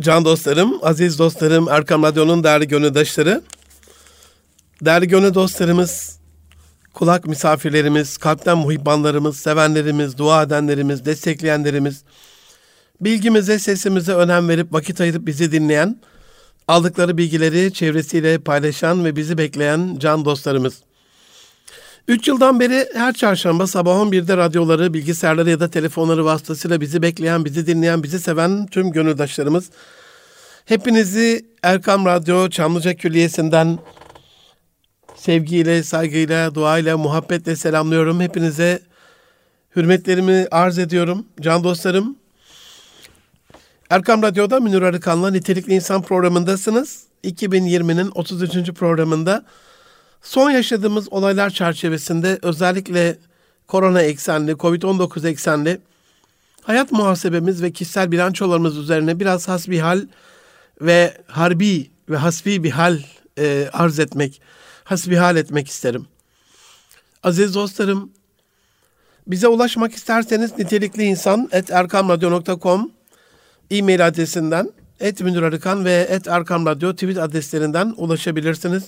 Can dostlarım, aziz dostlarım, Erkam Radyo'nun değerli gönüldaşları, değerli gönül dostlarımız, kulak misafirlerimiz, kalpten muhibbanlarımız, sevenlerimiz, dua edenlerimiz, destekleyenlerimiz, bilgimize, sesimize önem verip vakit ayırıp bizi dinleyen, aldıkları bilgileri çevresiyle paylaşan ve bizi bekleyen can dostlarımız. Üç yıldan beri her çarşamba sabah 11'de radyoları, bilgisayarları ya da telefonları vasıtasıyla bizi bekleyen, bizi dinleyen, bizi seven tüm gönüldaşlarımız. Hepinizi Erkam Radyo Çamlıca Külliyesi'nden sevgiyle, saygıyla, duayla, muhabbetle selamlıyorum. Hepinize hürmetlerimi arz ediyorum. Can dostlarım, Erkam Radyo'da Münir Arıkan'la Nitelikli İnsan programındasınız. 2020'nin 33. programında son yaşadığımız olaylar çerçevesinde özellikle korona eksenli, Covid-19 eksenli hayat muhasebemiz ve kişisel bilançolarımız üzerine biraz hasbihal ve harbi ve hasbi bir hal e, arz etmek, hasbihal etmek isterim. Aziz dostlarım, bize ulaşmak isterseniz nitelikli insan et erkamradyo.com e-mail adresinden et Münir Arıkan ve et Erkam tweet adreslerinden ulaşabilirsiniz.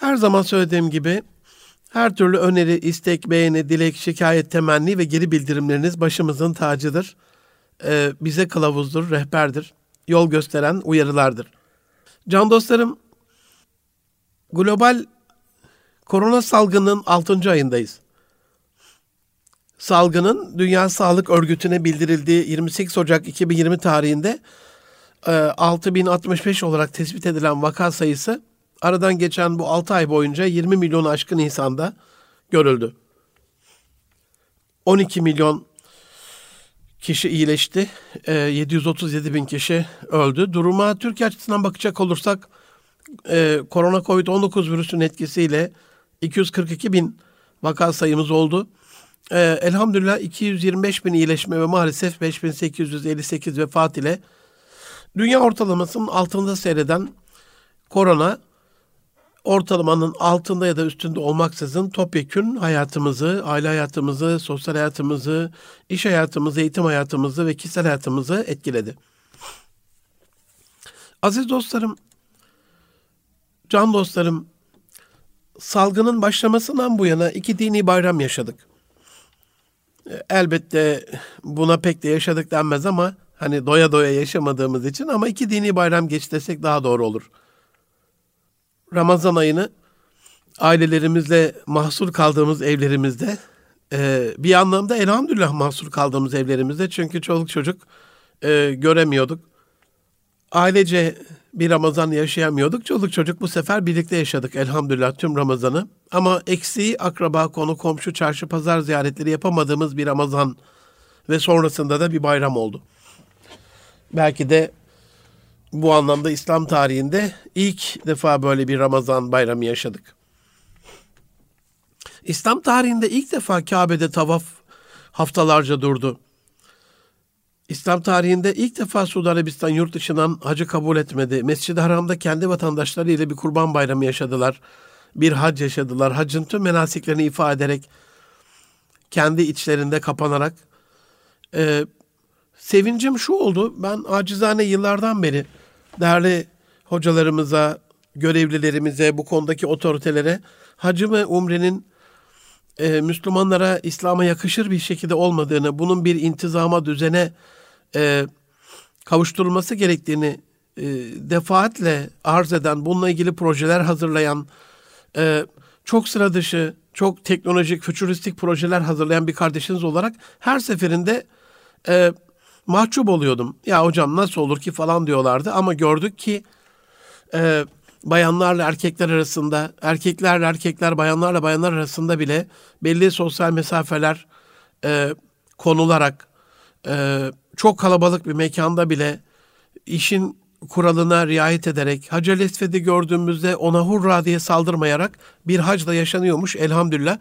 Her zaman söylediğim gibi her türlü öneri, istek, beğeni, dilek, şikayet, temenni ve geri bildirimleriniz başımızın tacıdır. Ee, bize kılavuzdur, rehberdir, yol gösteren uyarılardır. Can dostlarım, global korona salgının 6. ayındayız. Salgının Dünya Sağlık Örgütü'ne bildirildiği 28 Ocak 2020 tarihinde 6065 olarak tespit edilen vaka sayısı aradan geçen bu 6 ay boyunca 20 milyon aşkın insanda görüldü. 12 milyon kişi iyileşti. 737 bin kişi öldü. Duruma Türkiye açısından bakacak olursak korona Covid-19 virüsünün etkisiyle 242 bin vaka sayımız oldu. Elhamdülillah 225 bin iyileşme ve maalesef 5858 vefat ile dünya ortalamasının altında seyreden korona ortalamanın altında ya da üstünde olmaksızın topyekün hayatımızı, aile hayatımızı, sosyal hayatımızı, iş hayatımızı, eğitim hayatımızı ve kişisel hayatımızı etkiledi. Aziz dostlarım, can dostlarım, salgının başlamasından bu yana iki dini bayram yaşadık. Elbette buna pek de yaşadık denmez ama hani doya doya yaşamadığımız için ama iki dini bayram geç desek daha doğru olur. Ramazan ayını ailelerimizle mahsur kaldığımız evlerimizde e, bir anlamda elhamdülillah mahsur kaldığımız evlerimizde çünkü çoluk çocuk e, göremiyorduk. Ailece bir Ramazan yaşayamıyorduk. Çoluk çocuk bu sefer birlikte yaşadık elhamdülillah tüm Ramazan'ı. Ama eksiği akraba, konu, komşu, çarşı, pazar ziyaretleri yapamadığımız bir Ramazan ve sonrasında da bir bayram oldu. Belki de bu anlamda İslam tarihinde ilk defa böyle bir Ramazan bayramı yaşadık. İslam tarihinde ilk defa Kabe'de tavaf haftalarca durdu. İslam tarihinde ilk defa Suudi Arabistan yurt dışından hacı kabul etmedi. Mescid-i Haram'da kendi vatandaşları ile bir kurban bayramı yaşadılar. Bir hac yaşadılar. Hacın tüm menasiklerini ifade ederek, kendi içlerinde kapanarak. Ee, sevincim şu oldu. Ben acizane yıllardan beri değerli hocalarımıza, görevlilerimize, bu konudaki otoritelere hacı ve umrenin e, Müslümanlara, İslam'a yakışır bir şekilde olmadığını, bunun bir intizama, düzene e, kavuşturulması gerektiğini e, defaatle arz eden, bununla ilgili projeler hazırlayan, e, çok sıra dışı, çok teknolojik, fütüristik projeler hazırlayan bir kardeşiniz olarak her seferinde e, mahcup oluyordum. Ya hocam nasıl olur ki falan diyorlardı ama gördük ki e, bayanlarla erkekler arasında, erkeklerle erkekler, bayanlarla bayanlar arasında bile belli sosyal mesafeler e, konularak e, çok kalabalık bir mekanda bile işin kuralına riayet ederek Hacer Esved'i gördüğümüzde ona hurra diye saldırmayarak bir hacla yaşanıyormuş elhamdülillah.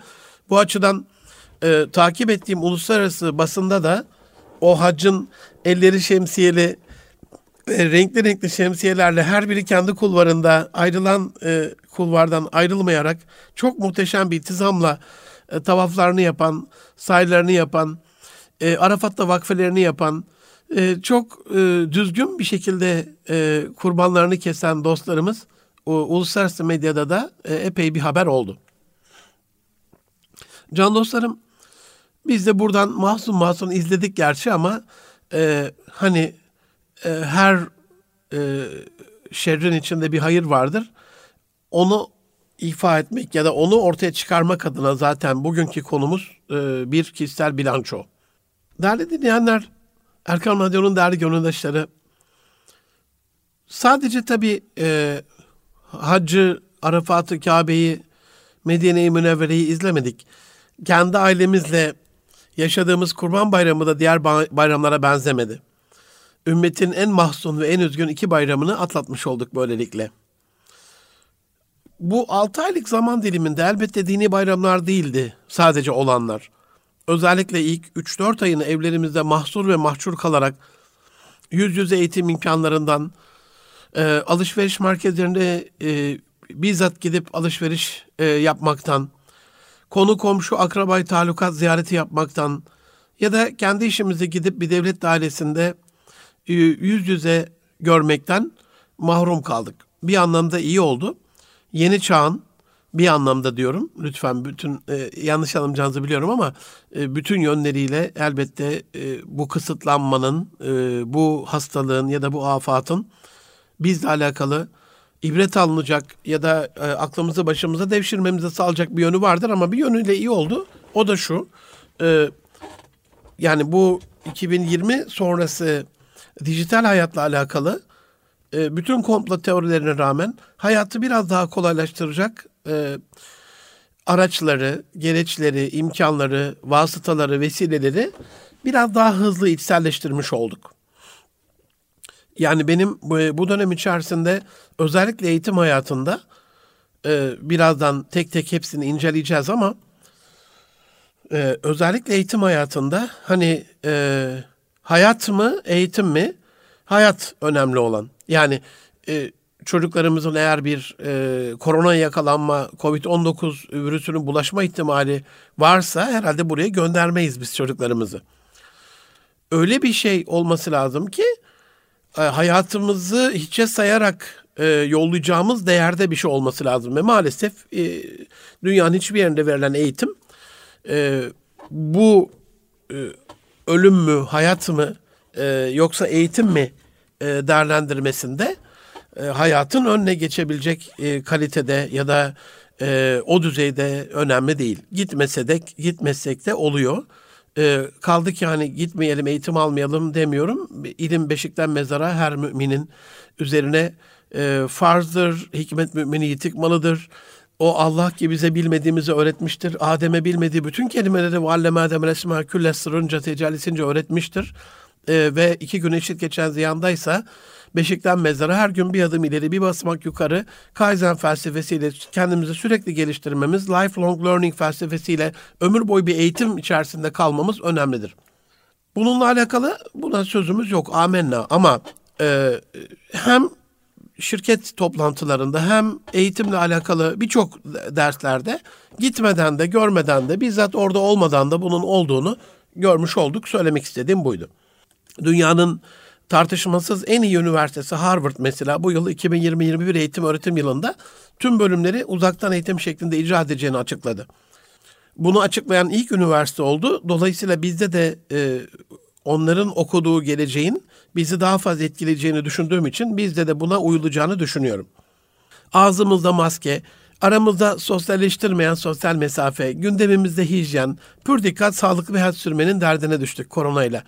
Bu açıdan e, takip ettiğim uluslararası basında da o haccın elleri şemsiyeli e, renkli renkli şemsiyelerle her biri kendi kulvarında ayrılan e, kulvardan ayrılmayarak çok muhteşem bir itizamla e, tavaflarını yapan, sayılarını yapan, e, Arafat'ta vakfelerini yapan e, çok e, düzgün bir şekilde e, kurbanlarını kesen dostlarımız o, uluslararası medyada da e, epey bir haber oldu. Can dostlarım biz de buradan mahzun mahzun izledik gerçi ama e, hani e, her e, şerrin içinde bir hayır vardır. Onu ifa etmek ya da onu ortaya çıkarmak adına zaten bugünkü konumuz e, bir kişisel bilanço. Değerli dinleyenler, Erkan Radyo'nun değerli gönüldaşları, sadece tabii e, Haccı, Arafat'ı, Kabe'yi, Medine-i Münevvere'yi izlemedik. Kendi ailemizle yaşadığımız Kurban Bayramı da diğer bayramlara benzemedi. Ümmetin en mahzun ve en üzgün iki bayramını atlatmış olduk böylelikle. Bu altı aylık zaman diliminde elbette dini bayramlar değildi sadece olanlar. Özellikle ilk 3-4 ayını evlerimizde mahsur ve mahçur kalarak yüz yüze eğitim imkanlarından, e, alışveriş merkezlerinde e, bizzat gidip alışveriş e, yapmaktan, konu komşu akrabayı talukat ziyareti yapmaktan ya da kendi işimize gidip bir devlet dairesinde e, yüz yüze görmekten mahrum kaldık. Bir anlamda iyi oldu. Yeni çağın bir anlamda diyorum. Lütfen bütün e, yanlış anlamayacağınızı biliyorum ama e, bütün yönleriyle elbette e, bu kısıtlanmanın, e, bu hastalığın ya da bu afatın bizle alakalı ibret alınacak ya da e, aklımızı başımıza devşirmemize sağlayacak bir yönü vardır ama bir yönüyle iyi oldu. O da şu. E, yani bu 2020 sonrası dijital hayatla alakalı e, bütün komplo teorilerine rağmen hayatı biraz daha kolaylaştıracak e, araçları, gereçleri, imkanları, vasıtaları, vesileleri biraz daha hızlı içselleştirmiş olduk. Yani benim bu dönem içerisinde özellikle eğitim hayatında e, birazdan tek tek hepsini inceleyeceğiz ama e, özellikle eğitim hayatında hani e, hayat mı eğitim mi hayat önemli olan. Yani çocuklarımızın eğer bir korona yakalanma, Covid-19 virüsünün bulaşma ihtimali varsa herhalde buraya göndermeyiz biz çocuklarımızı. Öyle bir şey olması lazım ki e, hayatımızı hiçe sayarak e, yollayacağımız değerde bir şey olması lazım. Ve maalesef e, dünyanın hiçbir yerinde verilen eğitim e, bu e, ölüm mü, hayat mı e, yoksa eğitim mi e, değerlendirmesinde e, hayatın önüne geçebilecek e, kalitede ya da e, o düzeyde önemli değil. Gitmese de gitmesek de oluyor. E, kaldı ki hani gitmeyelim eğitim almayalım demiyorum. İlim beşikten mezara her müminin üzerine e, farzdır. Hikmet mümini yitikmalıdır. O Allah ki bize bilmediğimizi öğretmiştir. Adem'e bilmediği bütün kelimeleri ve alleme Adem resma külle sırrınca tecalisince öğretmiştir. E, ve iki gün eşit geçen ziyandaysa Beşikten mezara her gün bir adım ileri bir basamak yukarı Kaizen felsefesiyle kendimizi sürekli geliştirmemiz, lifelong learning felsefesiyle ömür boyu bir eğitim içerisinde kalmamız önemlidir. Bununla alakalı buna sözümüz yok amenna ama e, hem şirket toplantılarında hem eğitimle alakalı birçok derslerde gitmeden de görmeden de bizzat orada olmadan da bunun olduğunu görmüş olduk. Söylemek istediğim buydu. Dünyanın tartışmasız en iyi üniversitesi Harvard mesela bu yıl 2020-21 eğitim öğretim yılında tüm bölümleri uzaktan eğitim şeklinde icra edeceğini açıkladı. Bunu açıklayan ilk üniversite oldu. Dolayısıyla bizde de e, onların okuduğu geleceğin bizi daha fazla etkileyeceğini düşündüğüm için bizde de buna uyulacağını düşünüyorum. Ağzımızda maske, aramızda sosyalleştirmeyen sosyal mesafe, gündemimizde hijyen, pür dikkat sağlıklı bir hayat sürmenin derdine düştük koronayla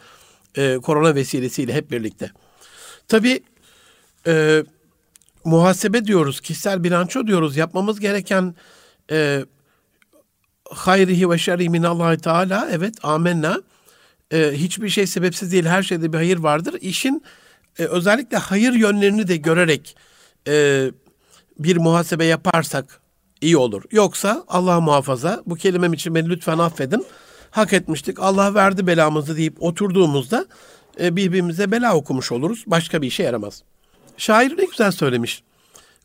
e, korona vesilesiyle hep birlikte. Tabii e, muhasebe diyoruz, kişisel bilanço diyoruz. Yapmamız gereken e, hayrihi ve şerri minallahi teala. Evet amenna. E, hiçbir şey sebepsiz değil. Her şeyde bir hayır vardır. İşin e, özellikle hayır yönlerini de görerek e, bir muhasebe yaparsak iyi olur. Yoksa Allah muhafaza bu kelimem için beni lütfen affedin hak etmiştik. Allah verdi belamızı deyip oturduğumuzda e, birbirimize bela okumuş oluruz. Başka bir işe yaramaz. Şair ne güzel söylemiş.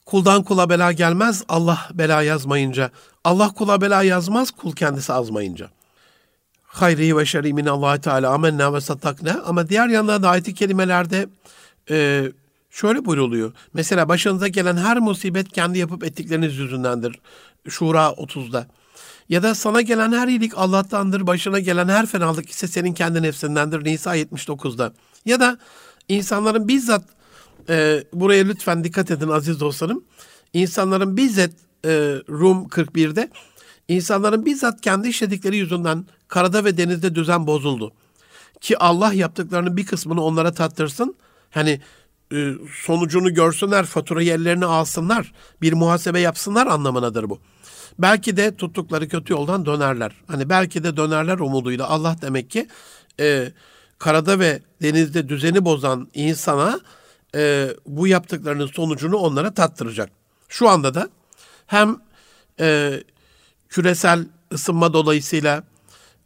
Kuldan kula bela gelmez Allah bela yazmayınca. Allah kula bela yazmaz kul kendisi azmayınca. hayri ve şerri min Allah Teala amennâ ve sattakna. Ama diğer yandan da ayet-i kerimelerde e, şöyle buyruluyor. Mesela başınıza gelen her musibet kendi yapıp ettikleriniz yüzündendir. Şura 30'da. Ya da sana gelen her iyilik Allah'tandır, başına gelen her fenalık ise senin kendi nefsindendir. Nisa 79'da. Ya da insanların bizzat, e, buraya lütfen dikkat edin aziz dostlarım. İnsanların bizzat e, Rum 41'de, insanların bizzat kendi işledikleri yüzünden karada ve denizde düzen bozuldu. Ki Allah yaptıklarının bir kısmını onlara tattırsın. Hani e, sonucunu görsünler, faturayı ellerine alsınlar, bir muhasebe yapsınlar anlamınadır bu. Belki de tuttukları kötü yoldan dönerler. Hani belki de dönerler umuduyla. Allah demek ki e, karada ve denizde düzeni bozan insana e, bu yaptıklarının sonucunu onlara tattıracak. Şu anda da hem e, küresel ısınma dolayısıyla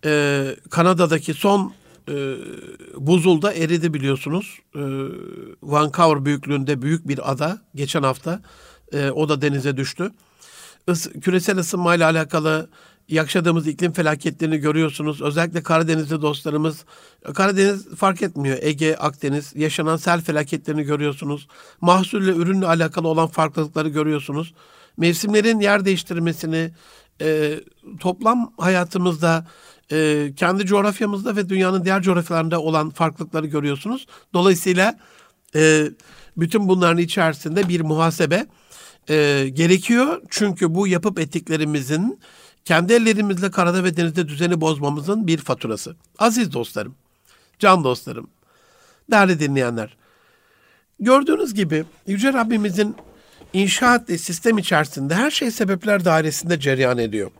e, Kanada'daki son e, buzulda eridi biliyorsunuz. E, Vancouver büyüklüğünde büyük bir ada geçen hafta e, o da denize düştü. Is, küresel ısınmayla alakalı yaşadığımız iklim felaketlerini görüyorsunuz. Özellikle Karadeniz'de dostlarımız, Karadeniz fark etmiyor. Ege, Akdeniz yaşanan sel felaketlerini görüyorsunuz. Mahsulle, ürünle alakalı olan farklılıkları görüyorsunuz. Mevsimlerin yer değiştirmesini, e, toplam hayatımızda, e, kendi coğrafyamızda ve dünyanın diğer coğrafyalarında olan farklılıkları görüyorsunuz. Dolayısıyla e, bütün bunların içerisinde bir muhasebe e, gerekiyor. Çünkü bu yapıp ettiklerimizin kendi ellerimizle karada ve denizde düzeni bozmamızın bir faturası. Aziz dostlarım, can dostlarım, değerli dinleyenler. Gördüğünüz gibi Yüce Rabbimizin inşaat sistem içerisinde her şey sebepler dairesinde cereyan ediyor.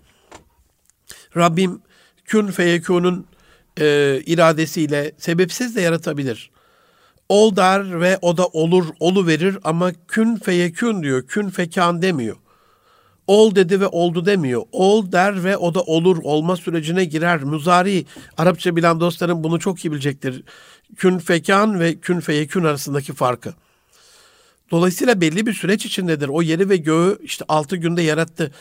Rabbim kün feyekunun e, iradesiyle sebepsiz de yaratabilir. Ol der ve o da olur, olu verir ama kün feyekün diyor, kün fekan demiyor. Ol dedi ve oldu demiyor. Ol der ve o da olur, olma sürecine girer. Muzari, Arapça bilen dostlarım bunu çok iyi bilecektir. Kün fekan ve kün feyekün arasındaki farkı. Dolayısıyla belli bir süreç içindedir. O yeri ve göğü işte altı günde yarattı.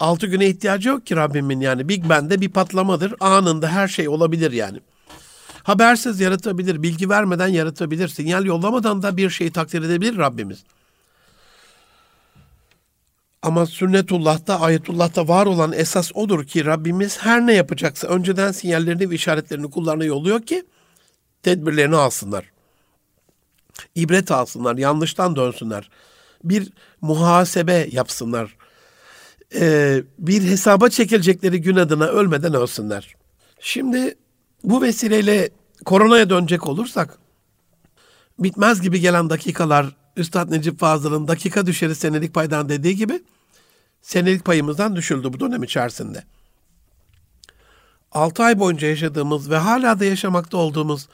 Altı güne ihtiyacı yok ki Rabbimin yani. Big Bang'de bir patlamadır. Anında her şey olabilir yani. Habersiz yaratabilir, bilgi vermeden yaratabilir, sinyal yollamadan da bir şeyi takdir edebilir Rabbimiz. Ama sünnetullah'ta, ayetullah'ta var olan esas odur ki Rabbimiz her ne yapacaksa önceden sinyallerini ve işaretlerini kullarına yolluyor ki tedbirlerini alsınlar. İbret alsınlar, yanlıştan dönsünler. Bir muhasebe yapsınlar. Ee, bir hesaba çekilecekleri gün adına ölmeden ölsünler. Şimdi bu vesileyle koronaya dönecek olursak, bitmez gibi gelen dakikalar, Üstad Necip Fazıl'ın dakika düşeri senelik paydan dediği gibi, senelik payımızdan düşüldü bu dönem içerisinde. 6 ay boyunca yaşadığımız ve hala da yaşamakta olduğumuz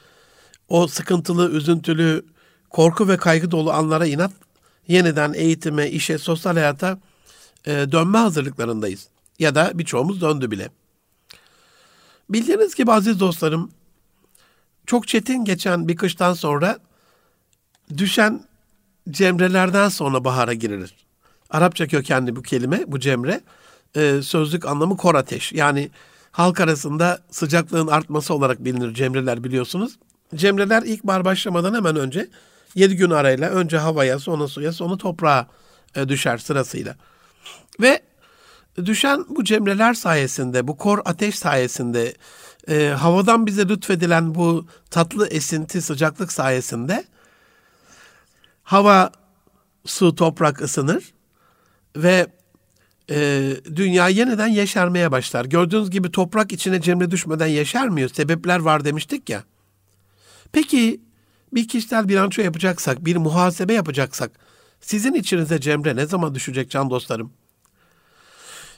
o sıkıntılı, üzüntülü, korku ve kaygı dolu anlara inat, yeniden eğitime, işe, sosyal hayata e, dönme hazırlıklarındayız. Ya da birçoğumuz döndü bile. Bildiğiniz gibi aziz dostlarım, çok çetin geçen bir kıştan sonra düşen cemrelerden sonra bahara girilir. Arapça kökenli bu kelime, bu cemre. E, sözlük anlamı kor ateş. Yani halk arasında sıcaklığın artması olarak bilinir cemreler biliyorsunuz. Cemreler ilk bar başlamadan hemen önce 7 gün arayla önce havaya, sonra suya, sonra toprağa e, düşer sırasıyla. Ve düşen bu cemreler sayesinde, bu kor ateş sayesinde, e, havadan bize lütfedilen bu tatlı esinti, sıcaklık sayesinde hava, su, toprak ısınır ve e, dünya yeniden yeşermeye başlar. Gördüğünüz gibi toprak içine cemre düşmeden yeşermiyor. Sebepler var demiştik ya. Peki bir kişisel bilanço yapacaksak, bir muhasebe yapacaksak sizin içinize cemre ne zaman düşecek can dostlarım?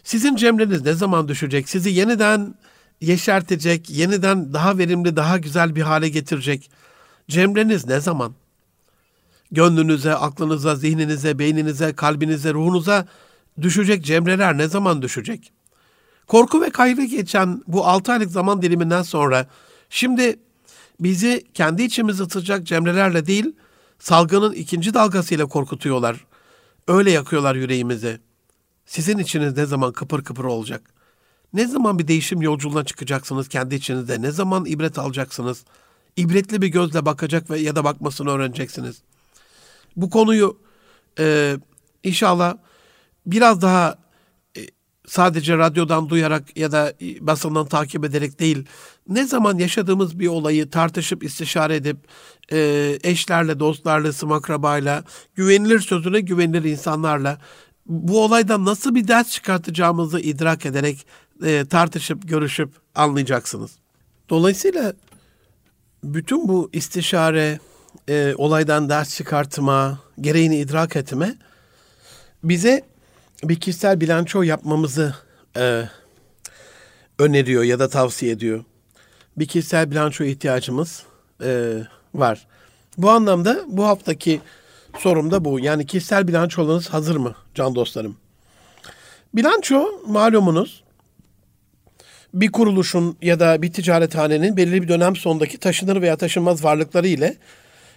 Sizin cemreniz ne zaman düşecek? Sizi yeniden yeşertecek, yeniden daha verimli, daha güzel bir hale getirecek. Cemreniz ne zaman? Gönlünüze, aklınıza, zihninize, beyninize, kalbinize, ruhunuza düşecek cemreler ne zaman düşecek? Korku ve kaygı geçen bu altı aylık zaman diliminden sonra şimdi bizi kendi içimizi ısıtacak cemrelerle değil, salgının ikinci dalgasıyla korkutuyorlar. Öyle yakıyorlar yüreğimizi. Sizin içiniz ne zaman kıpır kıpır olacak? Ne zaman bir değişim yolculuğuna çıkacaksınız kendi içinizde? Ne zaman ibret alacaksınız? İbretli bir gözle bakacak ve ya da bakmasını öğreneceksiniz. Bu konuyu e, inşallah biraz daha e, sadece radyodan duyarak ya da e, basından takip ederek değil, ne zaman yaşadığımız bir olayı tartışıp istişare edip e, eşlerle, dostlarla, sımakrabayla, güvenilir sözüne güvenilir insanlarla bu olaydan nasıl bir ders çıkartacağımızı idrak ederek e, tartışıp görüşüp anlayacaksınız. Dolayısıyla bütün bu istişare, e, olaydan ders çıkartma, gereğini idrak etme bize bir kişisel bilanço yapmamızı e, öneriyor ya da tavsiye ediyor. Bir kişisel bilanço ihtiyacımız e, var. Bu anlamda bu haftaki sorum da bu. Yani kişisel bilançolarınız hazır mı can dostlarım? Bilanço malumunuz bir kuruluşun ya da bir ticarethanenin belirli bir dönem sonundaki taşınır veya taşınmaz varlıkları ile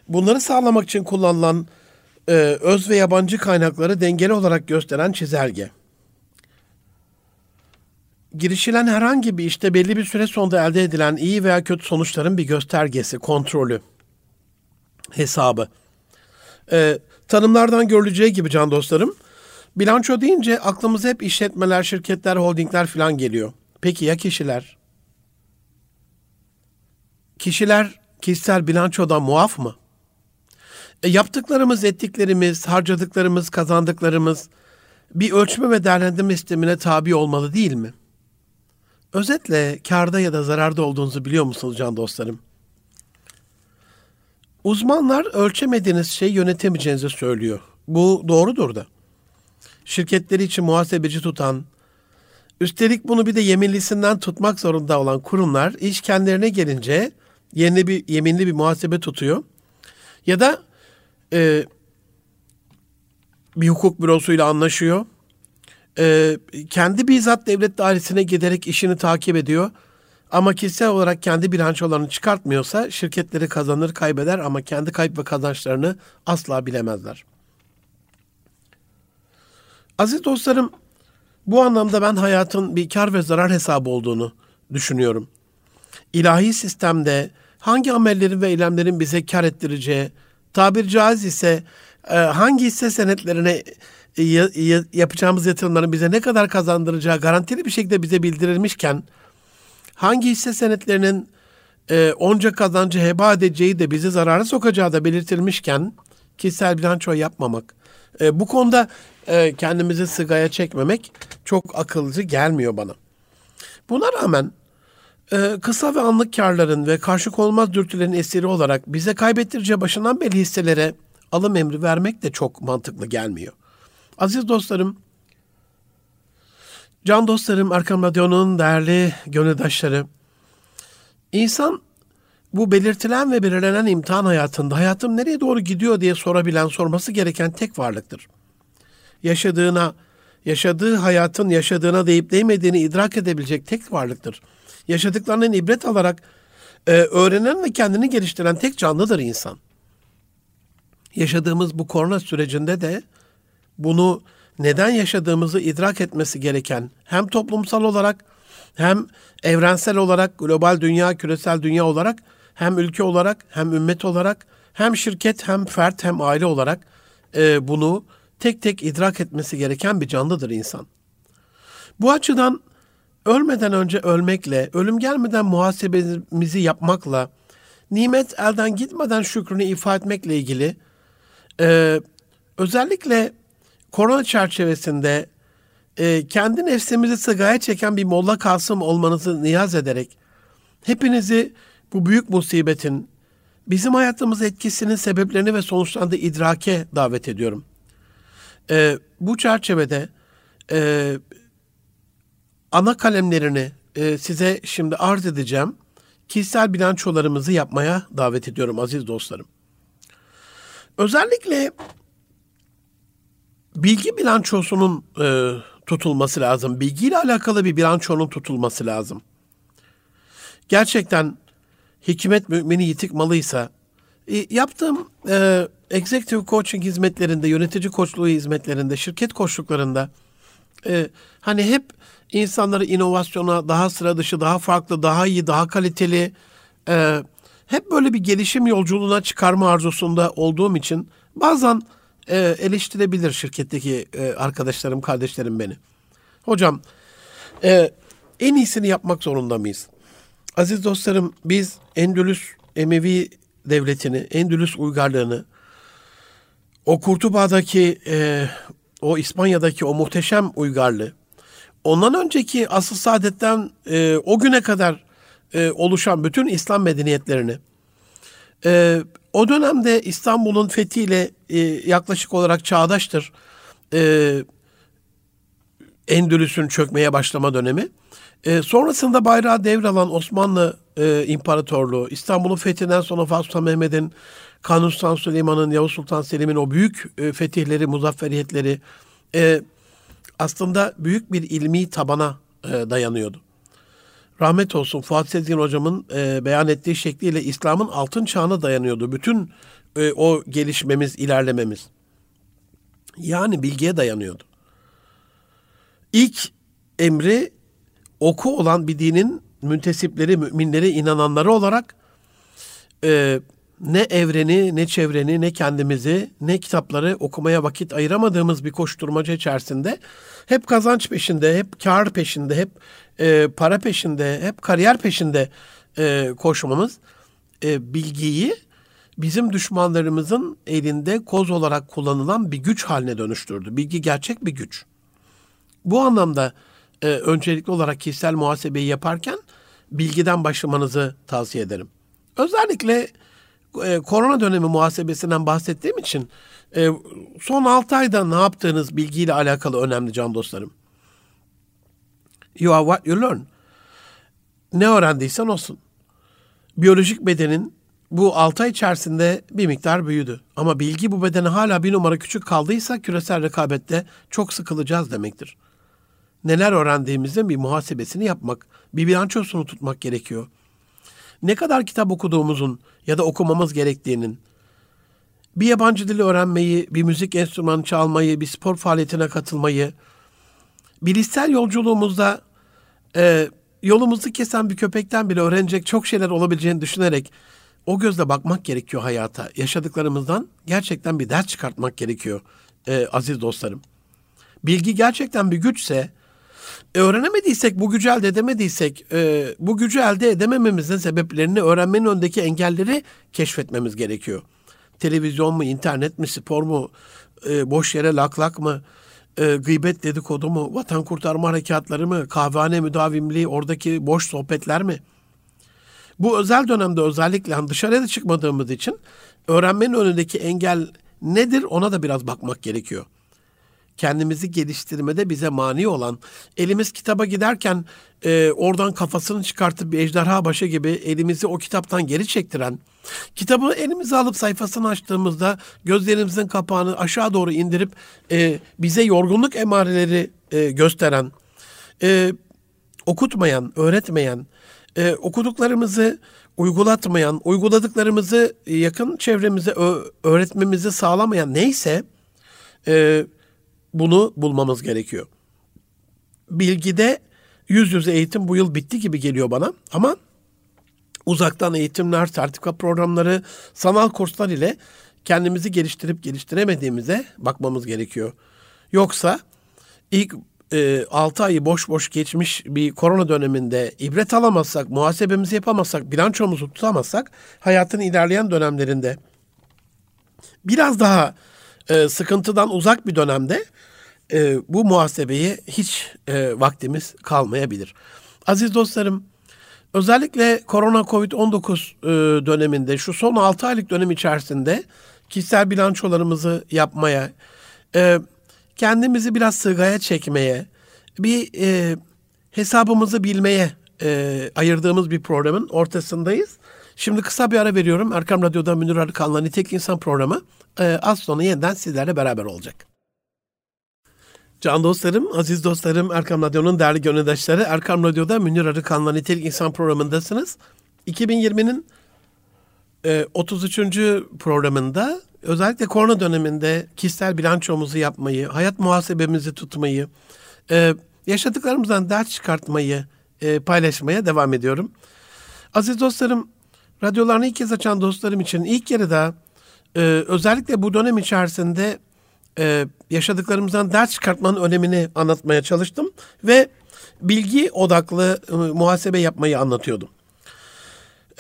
bunları sağlamak için kullanılan e, öz ve yabancı kaynakları dengeli olarak gösteren çizelge. Girişilen herhangi bir işte belli bir süre sonunda elde edilen iyi veya kötü sonuçların bir göstergesi, kontrolü, hesabı. E, tanımlardan görüleceği gibi can dostlarım, bilanço deyince aklımıza hep işletmeler, şirketler, holdingler falan geliyor. Peki ya kişiler? Kişiler kişisel bilançodan muaf mı? E, yaptıklarımız, ettiklerimiz, harcadıklarımız, kazandıklarımız bir ölçme ve değerlendirme sistemine tabi olmalı değil mi? Özetle karda ya da zararda olduğunuzu biliyor musunuz can dostlarım? Uzmanlar ölçemediğiniz şeyi yönetemeyeceğinizi söylüyor. Bu doğrudur da. Şirketleri için muhasebeci tutan, üstelik bunu bir de yeminlisinden tutmak zorunda olan kurumlar iş kendilerine gelince yeni bir yeminli bir muhasebe tutuyor. Ya da e, bir hukuk bürosuyla anlaşıyor. E, kendi bizzat devlet dairesine giderek işini takip ediyor. Ama kişisel olarak kendi bilançolarını çıkartmıyorsa şirketleri kazanır kaybeder ama kendi kayıp ve kazançlarını asla bilemezler. Aziz dostlarım bu anlamda ben hayatın bir kar ve zarar hesabı olduğunu düşünüyorum. İlahi sistemde hangi amellerin ve eylemlerin bize kar ettireceği, tabir caiz ise e, hangi hisse senetlerine e, yapacağımız yatırımların bize ne kadar kazandıracağı garantili bir şekilde bize bildirilmişken hangi hisse senetlerinin e, onca kazancı heba edeceği de bizi zarara sokacağı da belirtilmişken kişisel bilanço yapmamak. E, bu konuda e, kendimizi sigaya çekmemek çok akılcı gelmiyor bana. Buna rağmen e, kısa ve anlık karların ve karşılık olmaz dürtülerin esiri olarak bize kaybettireceği başından beri hisselere alım emri vermek de çok mantıklı gelmiyor. Aziz dostlarım, can dostlarım, Arkam Radyo'nun değerli gönüldaşları, insan bu belirtilen ve belirlenen imtihan hayatında hayatım nereye doğru gidiyor diye sorabilen, sorması gereken tek varlıktır. Yaşadığına, yaşadığı hayatın yaşadığına deyip değmediğini idrak edebilecek tek varlıktır. Yaşadıklarının ibret alarak e, öğrenen ve kendini geliştiren tek canlıdır insan. Yaşadığımız bu korona sürecinde de bunu neden yaşadığımızı idrak etmesi gereken hem toplumsal olarak hem evrensel olarak global dünya, küresel dünya olarak hem ülke olarak hem ümmet olarak hem şirket hem fert hem aile olarak e, bunu tek tek idrak etmesi gereken bir canlıdır insan. Bu açıdan ölmeden önce ölmekle, ölüm gelmeden muhasebemizi yapmakla, nimet elden gitmeden şükrünü ifade etmekle ilgili e, özellikle korona çerçevesinde e, kendi nefsimizi sigaya çeken bir Molla Kasım olmanızı niyaz ederek hepinizi bu büyük musibetin bizim hayatımız etkisinin sebeplerini ve sonuçlarını da idrake davet ediyorum. E, bu çerçevede e, ana kalemlerini e, size şimdi arz edeceğim. Kişisel bilançolarımızı yapmaya davet ediyorum aziz dostlarım. Özellikle bilgi bilançosunun e, tutulması lazım. Bilgiyle alakalı bir bilançonun tutulması lazım. Gerçekten hikmet mümini yitik malıysa e, yaptığım e, executive coaching hizmetlerinde, yönetici koçluğu hizmetlerinde, şirket koçluklarında e, hani hep insanları inovasyona, daha sıra dışı, daha farklı, daha iyi, daha kaliteli, e, hep böyle bir gelişim yolculuğuna çıkarma arzusunda olduğum için bazen e, eleştirebilir şirketteki e, arkadaşlarım, kardeşlerim beni. Hocam, e, en iyisini yapmak zorunda mıyız? Aziz dostlarım, biz Endülüs Emevi devletini, Endülüs uygarlığını, o Kurtuba'daki, e, o İspanya'daki o muhteşem uygarlığı, ondan önceki asıl saadetten e, o güne kadar e, oluşan bütün İslam medeniyetlerini, e, o dönemde İstanbul'un fethiyle e, yaklaşık olarak çağdaştır. E, Endülüs'ün çökmeye başlama dönemi. E, sonrasında bayrağı devralan Osmanlı e, İmparatorluğu, İstanbul'un fethinden sonra Fatih Sultan Mehmet'in, Kanuni Sultan Süleyman'ın, Yavuz Sultan Selim'in o büyük e, fetihleri, muzafferiyetleri e, aslında büyük bir ilmi tabana e, dayanıyordu. Rahmet olsun Fuat Sezgin hocamın e, beyan ettiği şekliyle İslam'ın altın çağına dayanıyordu. Bütün e, o gelişmemiz, ilerlememiz. Yani bilgiye dayanıyordu. İlk emri oku olan bir dinin müntesipleri, müminleri, inananları olarak e, ne evreni, ne çevreni, ne kendimizi, ne kitapları okumaya vakit ayıramadığımız bir koşturmaca içerisinde hep kazanç peşinde, hep kar peşinde, hep e, para peşinde, hep kariyer peşinde e, koşmamız e, bilgiyi bizim düşmanlarımızın elinde koz olarak kullanılan bir güç haline dönüştürdü. Bilgi gerçek bir güç. Bu anlamda e, öncelikli olarak kişisel muhasebeyi yaparken bilgiden başlamanızı tavsiye ederim. Özellikle e, korona dönemi muhasebesinden bahsettiğim için e, son 6 ayda ne yaptığınız bilgiyle alakalı önemli can dostlarım. You are what you learn. Ne öğrendiysen olsun. Biyolojik bedenin bu 6 ay içerisinde bir miktar büyüdü. Ama bilgi bu bedene hala bir numara küçük kaldıysa küresel rekabette çok sıkılacağız demektir. Neler öğrendiğimizin bir muhasebesini yapmak, bir bilançosunu tutmak gerekiyor. Ne kadar kitap okuduğumuzun ya da okumamız gerektiğinin, bir yabancı dili öğrenmeyi, bir müzik enstrümanı çalmayı, bir spor faaliyetine katılmayı, bilişsel yolculuğumuzda e, yolumuzu kesen bir köpekten bile öğrenecek çok şeyler olabileceğini düşünerek o gözle bakmak gerekiyor hayata. Yaşadıklarımızdan gerçekten bir ders çıkartmak gerekiyor e, aziz dostlarım. Bilgi gerçekten bir güçse, e, öğrenemediysek, bu gücü elde edemediysek, e, bu gücü elde edemememizin sebeplerini, öğrenmenin öndeki engelleri keşfetmemiz gerekiyor. Televizyon mu, internet mi, spor mu, e, boş yere lak lak mı, e, gıybet dedikodu mu, vatan kurtarma harekatları mı, kahvehane müdavimliği, oradaki boş sohbetler mi? Bu özel dönemde özellikle hani dışarıya da çıkmadığımız için öğrenmenin önündeki engel nedir ona da biraz bakmak gerekiyor. Kendimizi geliştirmede bize mani olan, elimiz kitaba giderken e, oradan kafasını çıkartıp bir ejderha başı gibi elimizi o kitaptan geri çektiren, kitabı elimize alıp sayfasını açtığımızda gözlerimizin kapağını aşağı doğru indirip e, bize yorgunluk emareleri e, gösteren, e, okutmayan, öğretmeyen, e, okuduklarımızı uygulatmayan, uyguladıklarımızı yakın çevremize öğretmemizi sağlamayan neyse e, bunu bulmamız gerekiyor. Bilgide yüz yüze eğitim bu yıl bitti gibi geliyor bana ama uzaktan eğitimler, sertifika programları, sanal kurslar ile kendimizi geliştirip geliştiremediğimize bakmamız gerekiyor. Yoksa ilk e, 6 ayı boş boş geçmiş bir korona döneminde ibret alamazsak, muhasebemizi yapamazsak, bilançomuzu tutamazsak hayatın ilerleyen dönemlerinde biraz daha e, sıkıntıdan uzak bir dönemde e, bu muhasebeyi hiç e, vaktimiz kalmayabilir. Aziz dostlarım, özellikle korona Covid-19 e, döneminde şu son 6 aylık dönem içerisinde kişisel bilançolarımızı yapmaya, e, kendimizi biraz sığgaya çekmeye, bir e, hesabımızı bilmeye e, ayırdığımız bir programın ortasındayız. Şimdi kısa bir ara veriyorum. Erkam Radyo'da Münir Arıkan'la Nitek İnsan programı e, az sonra yeniden sizlerle beraber olacak. Can dostlarım, aziz dostlarım, Erkam Radyo'nun değerli gönüldaşları, Erkam Radyo'da Münir Arıkan'la Nitelik İnsan programındasınız. 2020'nin e, 33. programında özellikle korona döneminde kişisel bilançomuzu yapmayı, hayat muhasebemizi tutmayı, Ee, yaşadıklarımızdan ders çıkartmayı e, paylaşmaya devam ediyorum. Aziz dostlarım, radyolarını ilk kez açan dostlarım için ilk yarıda e, özellikle bu dönem içerisinde e, yaşadıklarımızdan ders çıkartmanın önemini anlatmaya çalıştım ve bilgi odaklı e, muhasebe yapmayı anlatıyordum.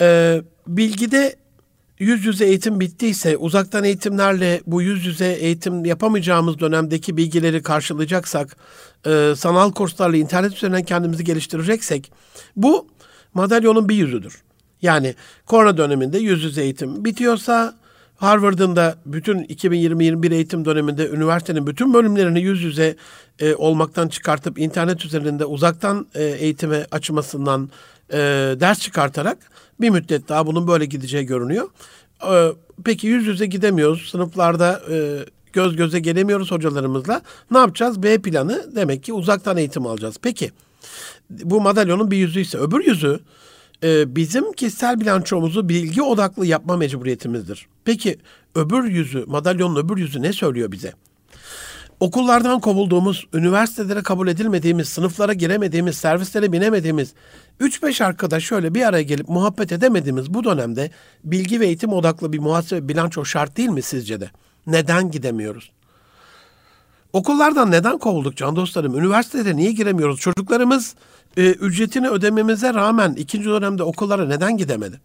E, bilgide yüz yüze eğitim bittiyse uzaktan eğitimlerle bu yüz yüze eğitim yapamayacağımız dönemdeki bilgileri karşılayacaksak, e, sanal kurslarla internet üzerinden kendimizi geliştireceksek bu madalyonun bir yüzüdür. Yani korona döneminde yüz yüze eğitim bitiyorsa Harvard'ın da bütün 2020-21 eğitim döneminde üniversitenin bütün bölümlerini yüz yüze e, olmaktan çıkartıp internet üzerinde uzaktan e, eğitime açmasından e, ders çıkartarak bir müddet daha bunun böyle gideceği görünüyor. E, peki yüz yüze gidemiyoruz. Sınıflarda e, göz göze gelemiyoruz hocalarımızla. Ne yapacağız? B planı demek ki uzaktan eğitim alacağız. Peki bu madalyonun bir yüzü ise öbür yüzü e, bizim kişisel bilançomuzu bilgi odaklı yapma mecburiyetimizdir. Peki öbür yüzü, madalyonun öbür yüzü ne söylüyor bize? Okullardan kovulduğumuz, üniversitelere kabul edilmediğimiz, sınıflara giremediğimiz, servislere binemediğimiz 3-5 arkadaş şöyle bir araya gelip muhabbet edemediğimiz bu dönemde bilgi ve eğitim odaklı bir muhasebe bilanço şart değil mi sizce de? Neden gidemiyoruz? Okullardan neden kovulduk can dostlarım? Üniversitede niye giremiyoruz? Çocuklarımız e, ücretini ödememize rağmen ikinci dönemde okullara neden gidemedi?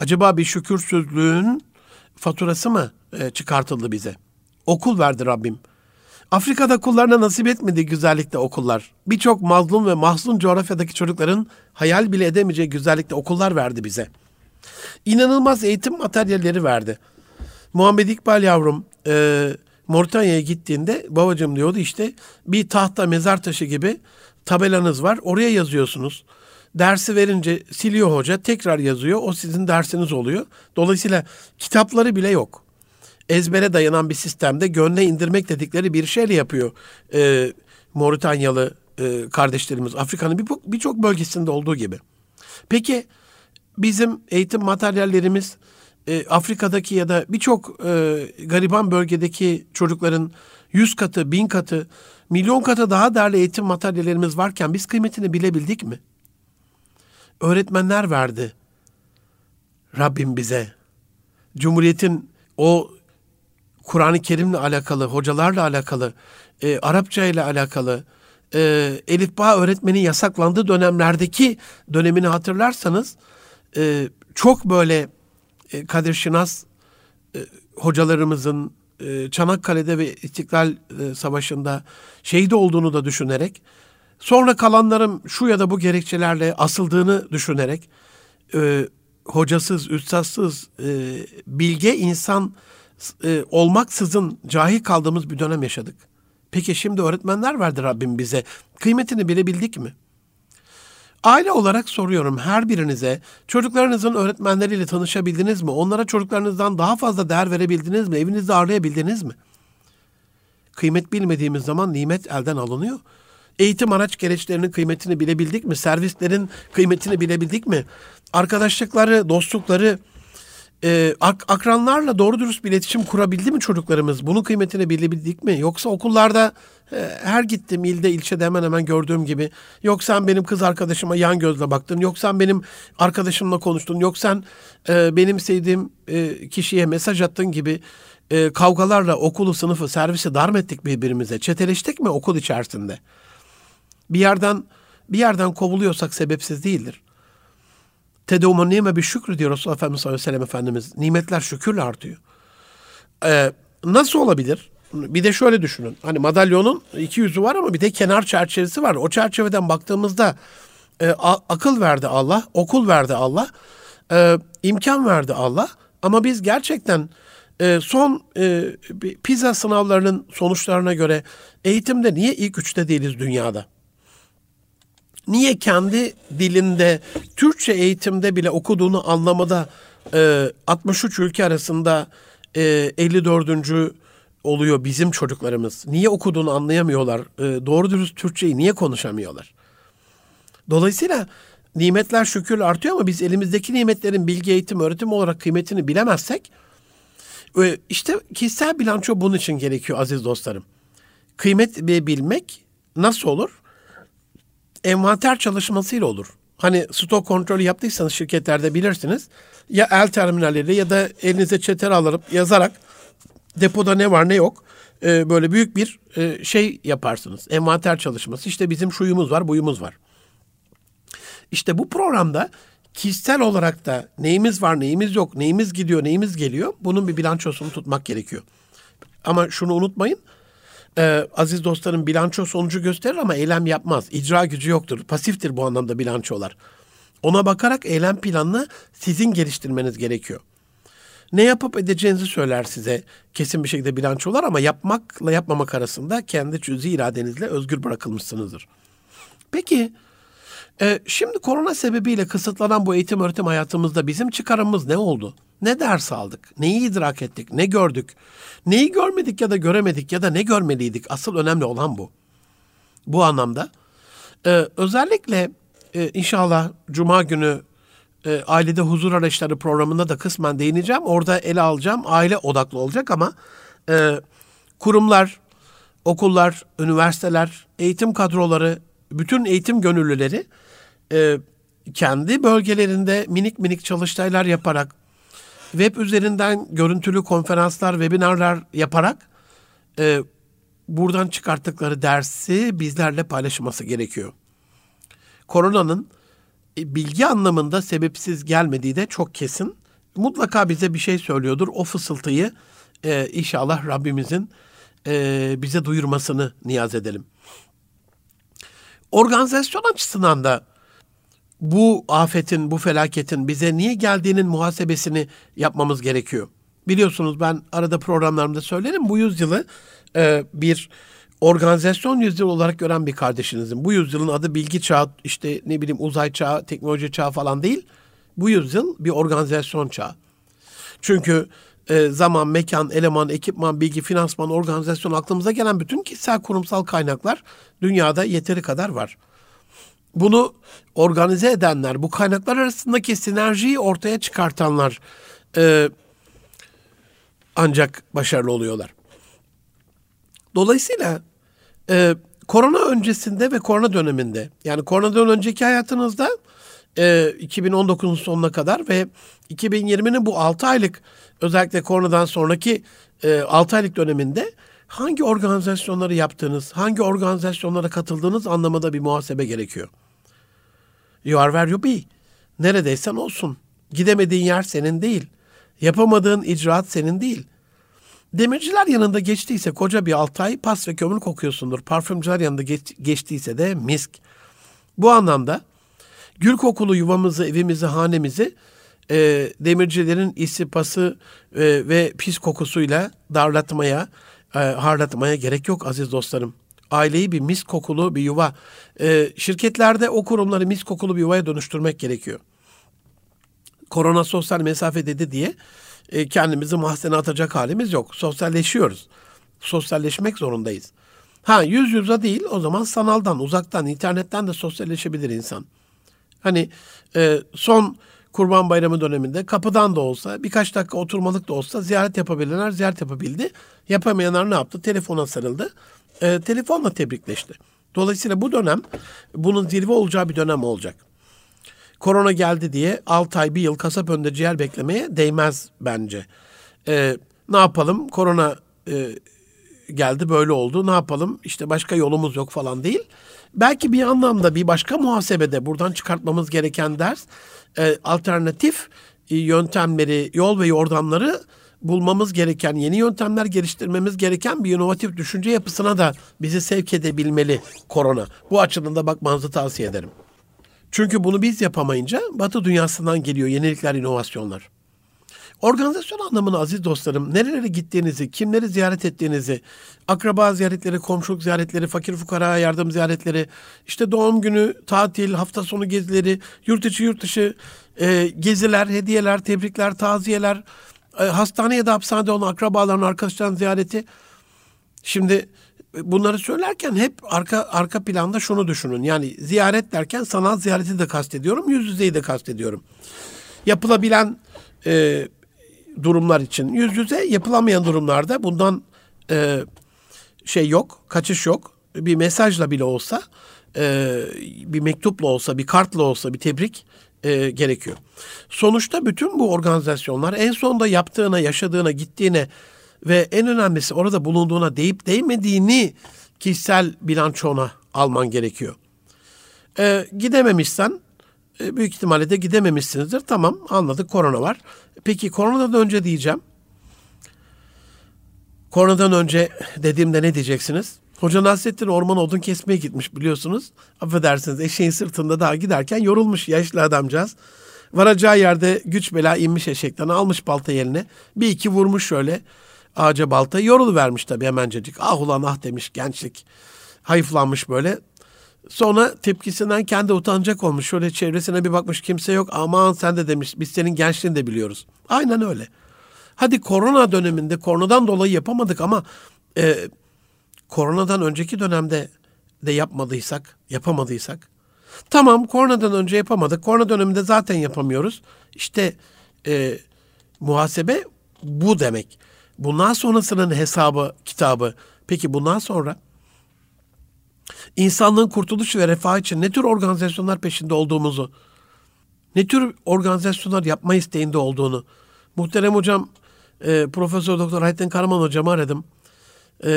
Acaba bir şükürsüzlüğün faturası mı e, çıkartıldı bize? Okul verdi Rabbim. Afrika'da kullarına nasip etmedi güzellikte okullar. Birçok mazlum ve mahzun coğrafyadaki çocukların hayal bile edemeyeceği güzellikte okullar verdi bize. İnanılmaz eğitim materyalleri verdi. Muhammed İkbal yavrum e, Moritanya'ya gittiğinde babacığım diyordu işte bir tahta mezar taşı gibi tabelanız var oraya yazıyorsunuz. Dersi verince siliyor hoca tekrar yazıyor o sizin dersiniz oluyor. Dolayısıyla kitapları bile yok. Ezbere dayanan bir sistemde gönle indirmek dedikleri bir şeyle yapıyor e, Moritanyalı e, kardeşlerimiz. Afrika'nın birçok bir bölgesinde olduğu gibi. Peki bizim eğitim materyallerimiz e, Afrika'daki ya da birçok e, gariban bölgedeki çocukların yüz katı, bin katı, milyon katı daha değerli eğitim materyallerimiz varken biz kıymetini bilebildik mi? Öğretmenler verdi Rabbim bize. Cumhuriyetin o Kur'an-ı Kerim'le alakalı, hocalarla alakalı, e, Arapça ile alakalı, e, Elif Bağ öğretmeni yasaklandığı dönemlerdeki dönemini hatırlarsanız e, çok böyle e, Kadir Şinas e, hocalarımızın e, Çanakkale'de ve İstiklal e, Savaşı'nda şehit olduğunu da düşünerek sonra kalanların şu ya da bu gerekçelerle asıldığını düşünerek e, hocasız, üstadsız, bilge insan olmaksızın cahil kaldığımız bir dönem yaşadık. Peki şimdi öğretmenler verdi Rabbim bize. Kıymetini bilebildik mi? Aile olarak soruyorum her birinize çocuklarınızın öğretmenleriyle tanışabildiniz mi? Onlara çocuklarınızdan daha fazla değer verebildiniz mi? Evinizde ağırlayabildiniz mi? Kıymet bilmediğimiz zaman nimet elden alınıyor. Eğitim araç gereçlerinin kıymetini bilebildik mi? Servislerin kıymetini bilebildik mi? Arkadaşlıkları, dostlukları, e, ak- akranlarla doğru dürüst bir iletişim kurabildi mi çocuklarımız? Bunun kıymetini bilebildik mi? Yoksa okullarda e, her gittim ilde ilçede hemen hemen gördüğüm gibi yok sen benim kız arkadaşıma yan gözle baktın, yok sen benim arkadaşımla konuştun, yok sen e, benim sevdiğim e, kişiye mesaj attın gibi e, kavgalarla okulu, sınıfı, servisi darm ettik birbirimize. Çeteleştik mi okul içerisinde? Bir yerden bir yerden kovuluyorsak sebepsiz değildir. Tedumun nime bir şükrü diyor Resulullah Efendimiz sallallahu aleyhi ve sellem Efendimiz. Nimetler şükürle artıyor. Ee, nasıl olabilir? Bir de şöyle düşünün. Hani madalyonun iki yüzü var ama bir de kenar çerçevesi var. O çerçeveden baktığımızda e, akıl verdi Allah, okul verdi Allah, e, imkan verdi Allah. Ama biz gerçekten e, son e, PISA sınavlarının sonuçlarına göre eğitimde niye ilk üçte değiliz dünyada? Niye kendi dilinde Türkçe eğitimde bile okuduğunu anlamada e, 63 ülke arasında e, 54. oluyor bizim çocuklarımız. Niye okuduğunu anlayamıyorlar? E, doğru dürüst Türkçeyi niye konuşamıyorlar? Dolayısıyla nimetler şükür artıyor ama biz elimizdeki nimetlerin bilgi, eğitim, öğretim olarak kıymetini bilemezsek e, işte kişisel bilanço bunun için gerekiyor aziz dostlarım. kıymet bilmek nasıl olur? Envanter çalışmasıyla olur. Hani stok kontrolü yaptıysanız şirketlerde bilirsiniz. Ya el terminalleri ya da elinize çeter alıp yazarak depoda ne var ne yok e, böyle büyük bir e, şey yaparsınız. Envanter çalışması. İşte bizim şuyumuz var, buyumuz var. İşte bu programda kişisel olarak da neyimiz var, neyimiz yok, neyimiz gidiyor, neyimiz geliyor bunun bir bilançosunu tutmak gerekiyor. Ama şunu unutmayın. Ee, aziz dostlarım bilanço sonucu gösterir ama eylem yapmaz. İcra gücü yoktur. Pasiftir bu anlamda bilançolar. Ona bakarak eylem planını sizin geliştirmeniz gerekiyor. Ne yapıp edeceğinizi söyler size kesin bir şekilde bilançolar ama yapmakla yapmamak arasında kendi cüzi iradenizle özgür bırakılmışsınızdır. Peki e, şimdi korona sebebiyle kısıtlanan bu eğitim öğretim hayatımızda bizim çıkarımız ne oldu? Ne ders aldık? Neyi idrak ettik? Ne gördük? Neyi görmedik ya da göremedik ya da ne görmeliydik? Asıl önemli olan bu. Bu anlamda e, özellikle e, inşallah Cuma günü e, Ailede Huzur Araçları programında da kısmen değineceğim. Orada ele alacağım. Aile odaklı olacak ama e, kurumlar, okullar, üniversiteler, eğitim kadroları, bütün eğitim gönüllüleri e, kendi bölgelerinde minik minik çalıştaylar yaparak, web üzerinden görüntülü konferanslar, webinarlar yaparak e, buradan çıkarttıkları dersi bizlerle paylaşması gerekiyor. Koronanın e, bilgi anlamında sebepsiz gelmediği de çok kesin. Mutlaka bize bir şey söylüyordur. O fısıltıyı e, inşallah Rabbimizin e, bize duyurmasını niyaz edelim. Organizasyon açısından da bu afetin, bu felaketin bize niye geldiğinin muhasebesini yapmamız gerekiyor. Biliyorsunuz ben arada programlarımda söylerim bu yüzyılı e, bir organizasyon yüzyılı olarak gören bir kardeşinizin. Bu yüzyılın adı bilgi çağı, işte ne bileyim uzay çağı, teknoloji çağı falan değil. Bu yüzyıl bir organizasyon çağı. Çünkü e, zaman, mekan, eleman, ekipman, bilgi, finansman, organizasyon aklımıza gelen bütün kişisel kurumsal kaynaklar dünyada yeteri kadar var. Bunu organize edenler, bu kaynaklar arasındaki sinerjiyi ortaya çıkartanlar e, ancak başarılı oluyorlar. Dolayısıyla e, korona öncesinde ve korona döneminde yani koronadan önceki hayatınızda e, 2019'un sonuna kadar ve 2020'nin bu 6 aylık özellikle koronadan sonraki e, 6 aylık döneminde hangi organizasyonları yaptığınız, hangi organizasyonlara katıldığınız anlamında bir muhasebe gerekiyor. You are where you be. Neredeysen olsun. Gidemediğin yer senin değil. Yapamadığın icraat senin değil. Demirciler yanında geçtiyse koca bir altı ay pas ve kömür kokuyorsundur. Parfümcüler yanında geç, geçtiyse de misk. Bu anlamda gül kokulu yuvamızı, evimizi, hanemizi e, demircilerin isi, pası e, ve pis kokusuyla darlatmaya, e, harlatmaya gerek yok aziz dostlarım. Aileyi bir mis kokulu bir yuva, e, şirketlerde o kurumları mis kokulu bir yuvaya dönüştürmek gerekiyor. Korona sosyal mesafe dedi diye e, kendimizi mahzene atacak halimiz yok. Sosyalleşiyoruz. Sosyalleşmek zorundayız. Ha yüz yüze değil o zaman sanaldan, uzaktan, internetten de sosyalleşebilir insan. Hani e, son Kurban Bayramı döneminde kapıdan da olsa birkaç dakika oturmalık da olsa ziyaret yapabilenler ziyaret yapabildi. Yapamayanlar ne yaptı? Telefona sarıldı. E, telefonla tebrikleşti. Dolayısıyla bu dönem bunun zirve olacağı bir dönem olacak korona geldi diye 6 ay bir yıl kasap önünde ciğer beklemeye değmez bence. Ee, ne yapalım korona e, geldi böyle oldu ne yapalım işte başka yolumuz yok falan değil. Belki bir anlamda bir başka muhasebede buradan çıkartmamız gereken ders e, alternatif e, yöntemleri yol ve yordamları bulmamız gereken, yeni yöntemler geliştirmemiz gereken bir inovatif düşünce yapısına da bizi sevk edebilmeli korona. Bu açıdan da bakmanızı tavsiye ederim. Çünkü bunu biz yapamayınca Batı dünyasından geliyor yenilikler, inovasyonlar. Organizasyon anlamını aziz dostlarım, nerelere gittiğinizi, kimleri ziyaret ettiğinizi, akraba ziyaretleri, komşuluk ziyaretleri, fakir fukara yardım ziyaretleri, işte doğum günü, tatil, hafta sonu gezileri, yurt içi yurt dışı e, geziler, hediyeler, tebrikler, taziyeler, e, hastane ya da hapishanede olan akrabaların, arkadaşların ziyareti. Şimdi bunları söylerken hep arka arka planda şunu düşünün. Yani ziyaret derken sanal ziyareti de kastediyorum, yüz yüzeyi de kastediyorum. Yapılabilen e, durumlar için yüz yüze, yapılamayan durumlarda bundan e, şey yok, kaçış yok. Bir mesajla bile olsa, e, bir mektupla olsa, bir kartla olsa bir tebrik e, gerekiyor. Sonuçta bütün bu organizasyonlar en sonunda yaptığına, yaşadığına, gittiğine ve en önemlisi orada bulunduğuna deyip değmediğini kişisel bilançona alman gerekiyor. E, gidememişsen e, büyük ihtimalle de gidememişsinizdir. Tamam anladık korona var. Peki koronadan önce diyeceğim. Koronadan önce dediğimde ne diyeceksiniz? Hoca Nasrettin orman odun kesmeye gitmiş biliyorsunuz. Affedersiniz eşeğin sırtında daha giderken yorulmuş yaşlı adamcağız. Varacağı yerde güç bela inmiş eşekten almış balta eline. Bir iki vurmuş şöyle ağaca balta. Yorulu vermiş tabii hemencecik. Ah ulan ah demiş gençlik. Hayıflanmış böyle. Sonra tepkisinden kendi utanacak olmuş. Şöyle çevresine bir bakmış kimse yok. Aman sen de demiş biz senin gençliğini de biliyoruz. Aynen öyle. Hadi korona döneminde koronadan dolayı yapamadık ama e, koronadan önceki dönemde de yapmadıysak, yapamadıysak. Tamam koronadan önce yapamadık. Korona döneminde zaten yapamıyoruz. İşte e, muhasebe bu demek. Bundan sonrasının hesabı, kitabı. Peki bundan sonra insanlığın kurtuluşu ve refah için ne tür organizasyonlar peşinde olduğumuzu, ne tür organizasyonlar yapma isteğinde olduğunu. Muhterem hocam, e, Profesör Doktor Hayrettin Karaman hocamı aradım. E,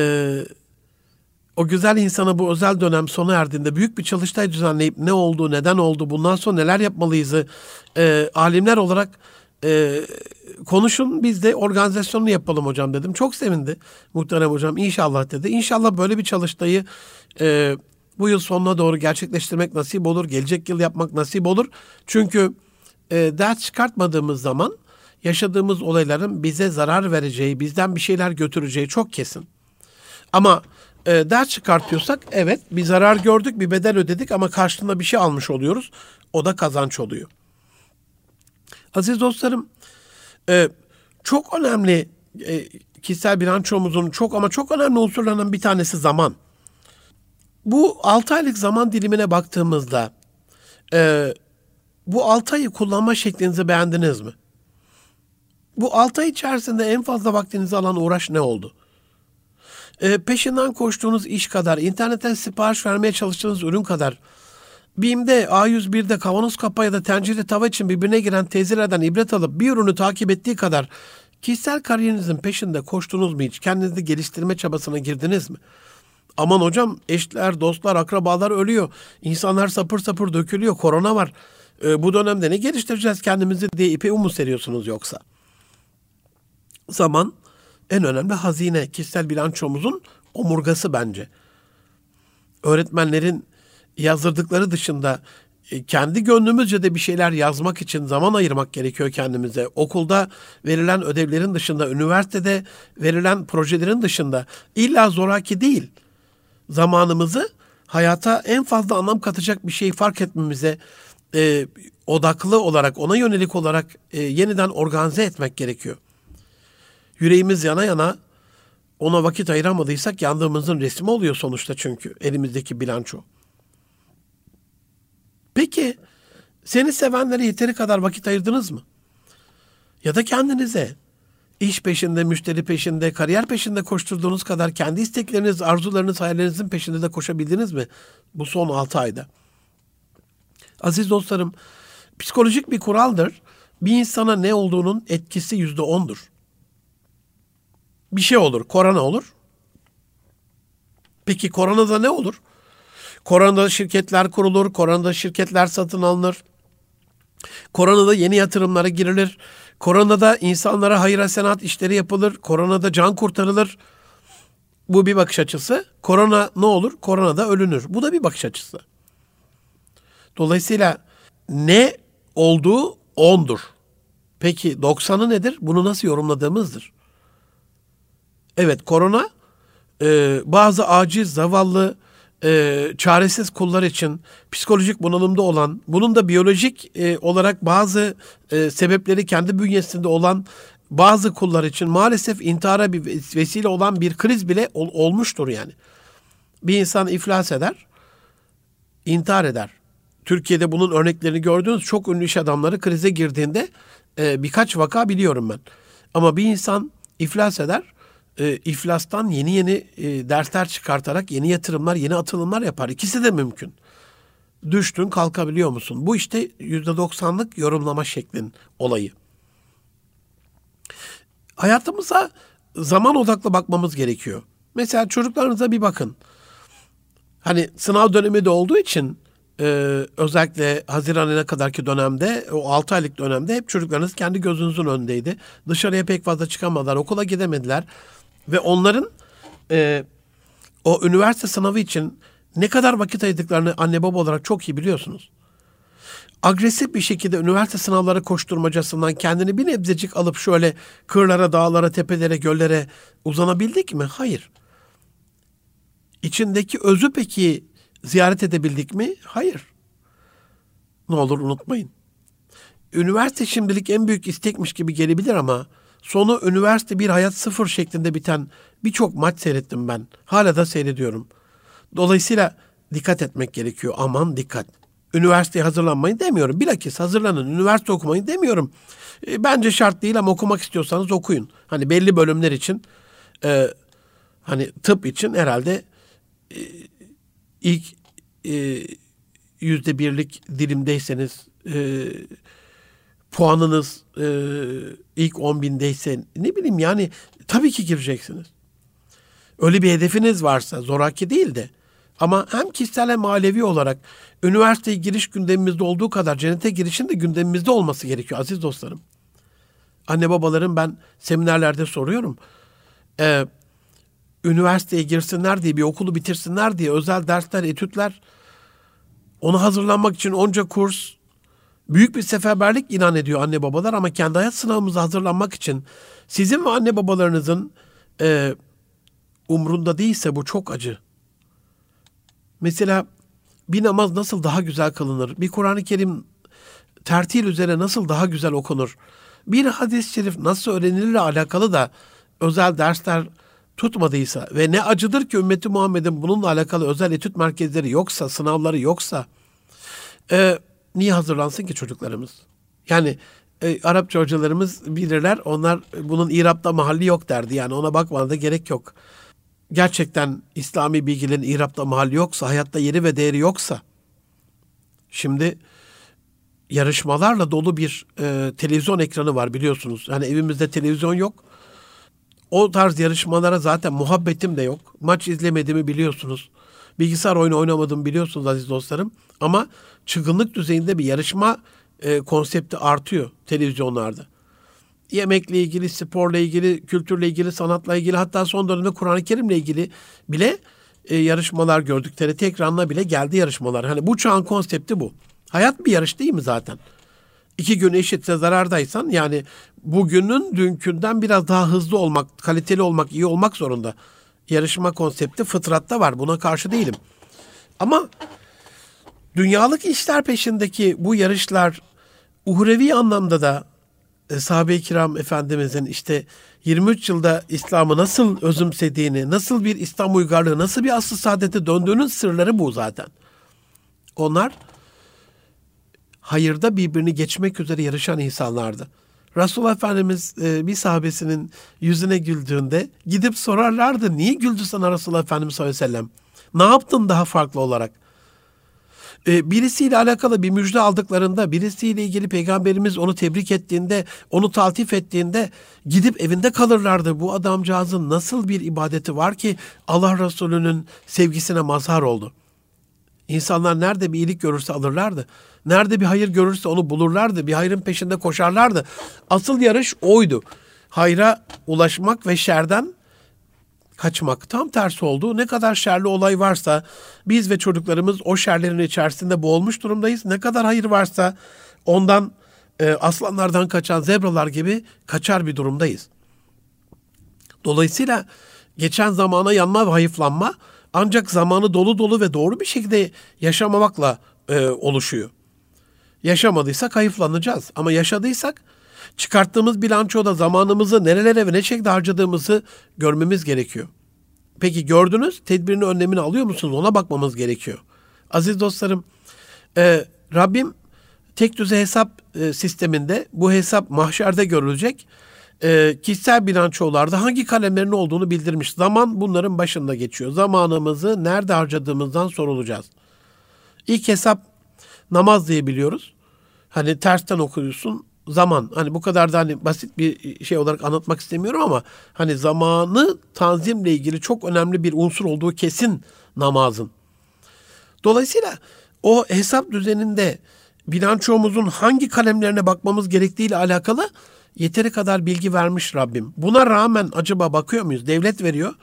o güzel insana bu özel dönem sona erdiğinde büyük bir çalıştay düzenleyip ne oldu, neden oldu, bundan sonra neler yapmalıyızı e, alimler olarak e, konuşun biz de organizasyonunu yapalım hocam dedim. Çok sevindi muhterem hocam inşallah dedi. İnşallah böyle bir çalıştayı e, bu yıl sonuna doğru gerçekleştirmek nasip olur. Gelecek yıl yapmak nasip olur. Çünkü e, ders çıkartmadığımız zaman yaşadığımız olayların bize zarar vereceği, bizden bir şeyler götüreceği çok kesin. Ama e, ders çıkartıyorsak evet bir zarar gördük, bir bedel ödedik ama karşılığında bir şey almış oluyoruz. O da kazanç oluyor. Aziz dostlarım, e, çok önemli e, kişisel bilançomuzun çok ama çok önemli unsurlarından bir tanesi zaman. Bu 6 aylık zaman dilimine baktığımızda e, bu 6 ayı kullanma şeklinizi beğendiniz mi? Bu 6 ay içerisinde en fazla vaktinizi alan uğraş ne oldu? E, peşinden koştuğunuz iş kadar, internetten sipariş vermeye çalıştığınız ürün kadar, BİM'de, A101'de kavanoz kapağı ya da tencere tava için birbirine giren teyzelerden ibret alıp bir ürünü takip ettiği kadar kişisel kariyerinizin peşinde koştunuz mu hiç? Kendinizi geliştirme çabasına girdiniz mi? Aman hocam eşler, dostlar, akrabalar ölüyor. İnsanlar sapır sapır dökülüyor. Korona var. E, bu dönemde ne geliştireceğiz kendimizi diye ipe umu seriyorsunuz yoksa? Zaman en önemli hazine. Kişisel bilançomuzun omurgası bence. Öğretmenlerin yazdırdıkları dışında e, kendi gönlümüzce de bir şeyler yazmak için zaman ayırmak gerekiyor kendimize. Okulda verilen ödevlerin dışında, üniversitede verilen projelerin dışında illa zoraki değil. Zamanımızı hayata en fazla anlam katacak bir şey fark etmemize e, odaklı olarak, ona yönelik olarak e, yeniden organize etmek gerekiyor. Yüreğimiz yana yana ona vakit ayıramadıysak yandığımızın resmi oluyor sonuçta çünkü elimizdeki bilanço. Peki seni sevenlere yeteri kadar vakit ayırdınız mı? Ya da kendinize iş peşinde, müşteri peşinde, kariyer peşinde koşturduğunuz kadar kendi istekleriniz, arzularınız, hayallerinizin peşinde de koşabildiniz mi bu son 6 ayda? Aziz dostlarım, psikolojik bir kuraldır. Bir insana ne olduğunun etkisi yüzde ondur. Bir şey olur, korona olur. Peki koronada ne olur? Koronada şirketler kurulur, koronada şirketler satın alınır. Koronada yeni yatırımlara girilir. Koronada insanlara hayır hasenat işleri yapılır. Koronada can kurtarılır. Bu bir bakış açısı. Korona ne olur? Koronada ölünür. Bu da bir bakış açısı. Dolayısıyla ne olduğu ondur. Peki 90'ı nedir? Bunu nasıl yorumladığımızdır. Evet korona e, bazı aciz, zavallı, e, çaresiz kullar için psikolojik bunalımda olan, bunun da biyolojik e, olarak bazı e, sebepleri kendi bünyesinde olan bazı kullar için maalesef intihara bir vesile olan bir kriz bile ol, olmuştur yani. Bir insan iflas eder, intihar eder. Türkiye'de bunun örneklerini gördüğünüz çok ünlü iş adamları krize girdiğinde e, birkaç vaka biliyorum ben. Ama bir insan iflas eder, e, iflastan yeni yeni e, dersler çıkartarak yeni yatırımlar, yeni atılımlar yapar. İkisi de mümkün. Düştün kalkabiliyor musun? Bu işte yüzde doksanlık yorumlama şeklin olayı. Hayatımıza zaman odaklı bakmamız gerekiyor. Mesela çocuklarınıza bir bakın. Hani sınav dönemi de olduğu için e, özellikle Haziran ayına kadarki dönemde o 6 aylık dönemde hep çocuklarınız kendi gözünüzün önündeydi. Dışarıya pek fazla çıkamadılar, okula gidemediler. Ve onların e, o üniversite sınavı için ne kadar vakit ayırdıklarını anne baba olarak çok iyi biliyorsunuz. Agresif bir şekilde üniversite sınavları koşturmacasından kendini bir nebzecik alıp şöyle kırlara, dağlara, tepelere, göllere uzanabildik mi? Hayır. İçindeki özü peki ziyaret edebildik mi? Hayır. Ne olur unutmayın. Üniversite şimdilik en büyük istekmiş gibi gelebilir ama sonu üniversite bir hayat sıfır şeklinde biten birçok maç seyrettim ben. Hala da seyrediyorum. Dolayısıyla dikkat etmek gerekiyor. Aman dikkat. Üniversiteye hazırlanmayın demiyorum. Bilakis hazırlanın. Üniversite okumayın demiyorum. E, bence şart değil ama okumak istiyorsanız okuyun. Hani belli bölümler için e, hani tıp için herhalde e, ilk e, yüzde birlik dilimdeyseniz e, puanınız e, ilk on bindeyse ne bileyim yani tabii ki gireceksiniz. Öyle bir hedefiniz varsa zoraki değil de ama hem kişisel hem manevi olarak üniversiteye giriş gündemimizde olduğu kadar cennete girişin de gündemimizde olması gerekiyor aziz dostlarım. Anne babalarım ben seminerlerde soruyorum. Ee, üniversiteye girsinler diye bir okulu bitirsinler diye özel dersler, etütler onu hazırlanmak için onca kurs büyük bir seferberlik inan ediyor anne babalar ama kendi hayat sınavımıza hazırlanmak için sizin ve anne babalarınızın e, umrunda değilse bu çok acı. Mesela bir namaz nasıl daha güzel kılınır? Bir Kur'an-ı Kerim tertil üzere nasıl daha güzel okunur? Bir hadis-i şerif nasıl öğrenilirle alakalı da özel dersler tutmadıysa ve ne acıdır ki ümmeti Muhammed'in bununla alakalı özel etüt merkezleri yoksa, sınavları yoksa e, niye hazırlansın ki çocuklarımız? Yani e, Arapça hocalarımız bilirler. Onlar bunun İrab'da mahalli yok derdi. Yani ona bakmana da gerek yok. Gerçekten İslami bilgilerin İrab'da mahalli yoksa, hayatta yeri ve değeri yoksa şimdi yarışmalarla dolu bir e, televizyon ekranı var biliyorsunuz. Yani evimizde televizyon yok. O tarz yarışmalara zaten muhabbetim de yok. Maç izlemediğimi biliyorsunuz. Bilgisayar oyunu oynamadığımı biliyorsunuz aziz dostlarım. Ama çılgınlık düzeyinde bir yarışma e, konsepti artıyor televizyonlarda. Yemekle ilgili, sporla ilgili, kültürle ilgili, sanatla ilgili hatta son dönemde Kur'an-ı Kerim'le ilgili bile e, yarışmalar gördük. TRT ekranına bile geldi yarışmalar. Hani bu çağın konsepti bu. Hayat bir yarış değil mi zaten? İki gün eşitse zarardaysan yani bugünün dünkünden biraz daha hızlı olmak, kaliteli olmak, iyi olmak zorunda. Yarışma konsepti fıtratta var. Buna karşı değilim. Ama dünyalık işler peşindeki bu yarışlar uhrevi anlamda da e, sahabe-i kiram efendimizin işte 23 yılda İslam'ı nasıl özümsediğini, nasıl bir İslam uygarlığı, nasıl bir asıl saadete döndüğünün sırları bu zaten. Onlar hayırda birbirini geçmek üzere yarışan insanlardı. Resulullah Efendimiz e, bir sahabesinin yüzüne güldüğünde gidip sorarlardı. Niye güldü sana Resulullah Efendimiz sallallahu aleyhi ve sellem? Ne yaptın daha farklı olarak? E, birisiyle alakalı bir müjde aldıklarında, birisiyle ilgili peygamberimiz onu tebrik ettiğinde, onu taltif ettiğinde gidip evinde kalırlardı. Bu adamcağızın nasıl bir ibadeti var ki Allah Resulü'nün sevgisine mazhar oldu. İnsanlar nerede bir iyilik görürse alırlardı. Nerede bir hayır görürse onu bulurlardı. Bir hayrın peşinde koşarlardı. Asıl yarış oydu. Hayra ulaşmak ve şerden kaçmak. Tam tersi oldu. Ne kadar şerli olay varsa biz ve çocuklarımız o şerlerin içerisinde boğulmuş durumdayız. Ne kadar hayır varsa ondan e, aslanlardan kaçan zebralar gibi kaçar bir durumdayız. Dolayısıyla geçen zamana yanma ve hayıflanma ancak zamanı dolu dolu ve doğru bir şekilde yaşamamakla e, oluşuyor. Yaşamadıysak hayıflanacağız ama yaşadıysak çıkarttığımız bilançoda zamanımızı nerelere ve ne şekilde harcadığımızı görmemiz gerekiyor. Peki gördünüz, tedbirini önlemini alıyor musunuz? Ona bakmamız gerekiyor. Aziz dostlarım, e, Rabbim tek düze hesap e, sisteminde bu hesap mahşerde görülecek. e, kişisel bilançolarda hangi kalemlerin olduğunu bildirmiş. Zaman bunların başında geçiyor. Zamanımızı nerede harcadığımızdan sorulacağız. İlk hesap namaz diye biliyoruz. Hani tersten okuyorsun zaman. Hani bu kadar da hani basit bir şey olarak anlatmak istemiyorum ama hani zamanı tanzimle ilgili çok önemli bir unsur olduğu kesin namazın. Dolayısıyla o hesap düzeninde bilançomuzun hangi kalemlerine bakmamız gerektiğiyle alakalı yeteri kadar bilgi vermiş Rabbim. Buna rağmen acaba bakıyor muyuz? Devlet veriyor.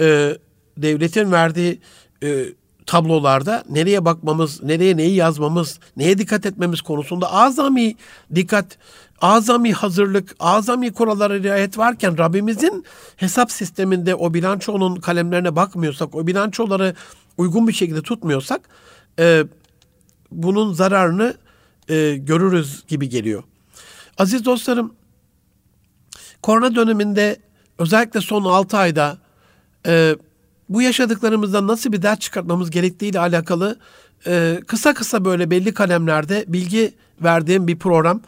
Ee, devletin verdiği e, tablolarda nereye bakmamız, nereye neyi yazmamız, neye dikkat etmemiz konusunda azami dikkat, azami hazırlık, azami kurallara riayet varken Rabbimizin hesap sisteminde o bilançonun kalemlerine bakmıyorsak, o bilançoları uygun bir şekilde tutmuyorsak e, bunun zararını e, görürüz gibi geliyor. Aziz dostlarım, korona döneminde özellikle son 6 ayda e, bu yaşadıklarımızdan nasıl bir ders çıkartmamız gerektiği ile alakalı e, kısa kısa böyle belli kalemlerde bilgi verdiğim bir program.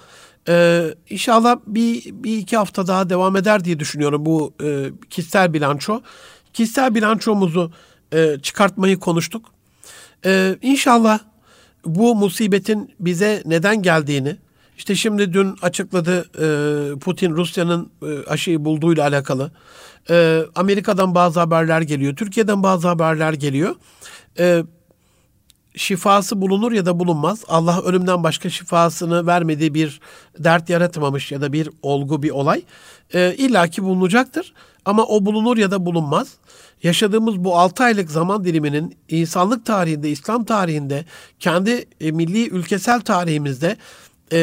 E, inşallah bir, bir iki hafta daha devam eder diye düşünüyorum bu e, kişisel bilanço. Kişisel bilançomuzu e, çıkartmayı konuştuk. E, inşallah bu musibetin bize neden geldiğini, işte şimdi dün açıkladı e, Putin Rusya'nın e, aşıyı bulduğuyla alakalı. E, Amerika'dan bazı haberler geliyor, Türkiye'den bazı haberler geliyor. E, şifası bulunur ya da bulunmaz. Allah ölümden başka şifasını vermediği bir dert yaratmamış ya da bir olgu, bir olay. E, illaki bulunacaktır. Ama o bulunur ya da bulunmaz. Yaşadığımız bu 6 aylık zaman diliminin insanlık tarihinde, İslam tarihinde, kendi e, milli ülkesel tarihimizde e,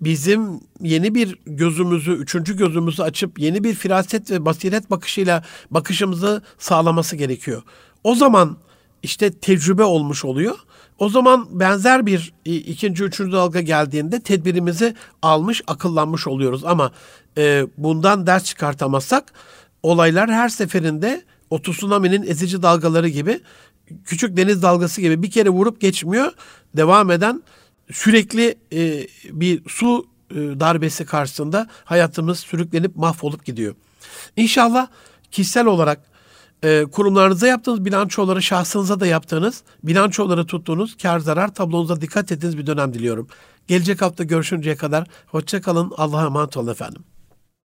bizim yeni bir gözümüzü, üçüncü gözümüzü açıp yeni bir firaset ve basiret bakışıyla bakışımızı sağlaması gerekiyor. O zaman işte tecrübe olmuş oluyor. O zaman benzer bir ikinci, üçüncü dalga geldiğinde tedbirimizi almış, akıllanmış oluyoruz. Ama e, bundan ders çıkartamazsak olaylar her seferinde o tsunami'nin ezici dalgaları gibi küçük deniz dalgası gibi bir kere vurup geçmiyor. Devam eden sürekli e, bir su e, darbesi karşısında hayatımız sürüklenip mahvolup gidiyor. İnşallah kişisel olarak e, kurumlarınıza yaptığınız bilançoları, şahsınıza da yaptığınız bilançoları tuttuğunuz kar zarar tablonuza dikkat ettiğiniz bir dönem diliyorum. Gelecek hafta görüşünceye kadar hoşça kalın. Allah'a emanet olun efendim.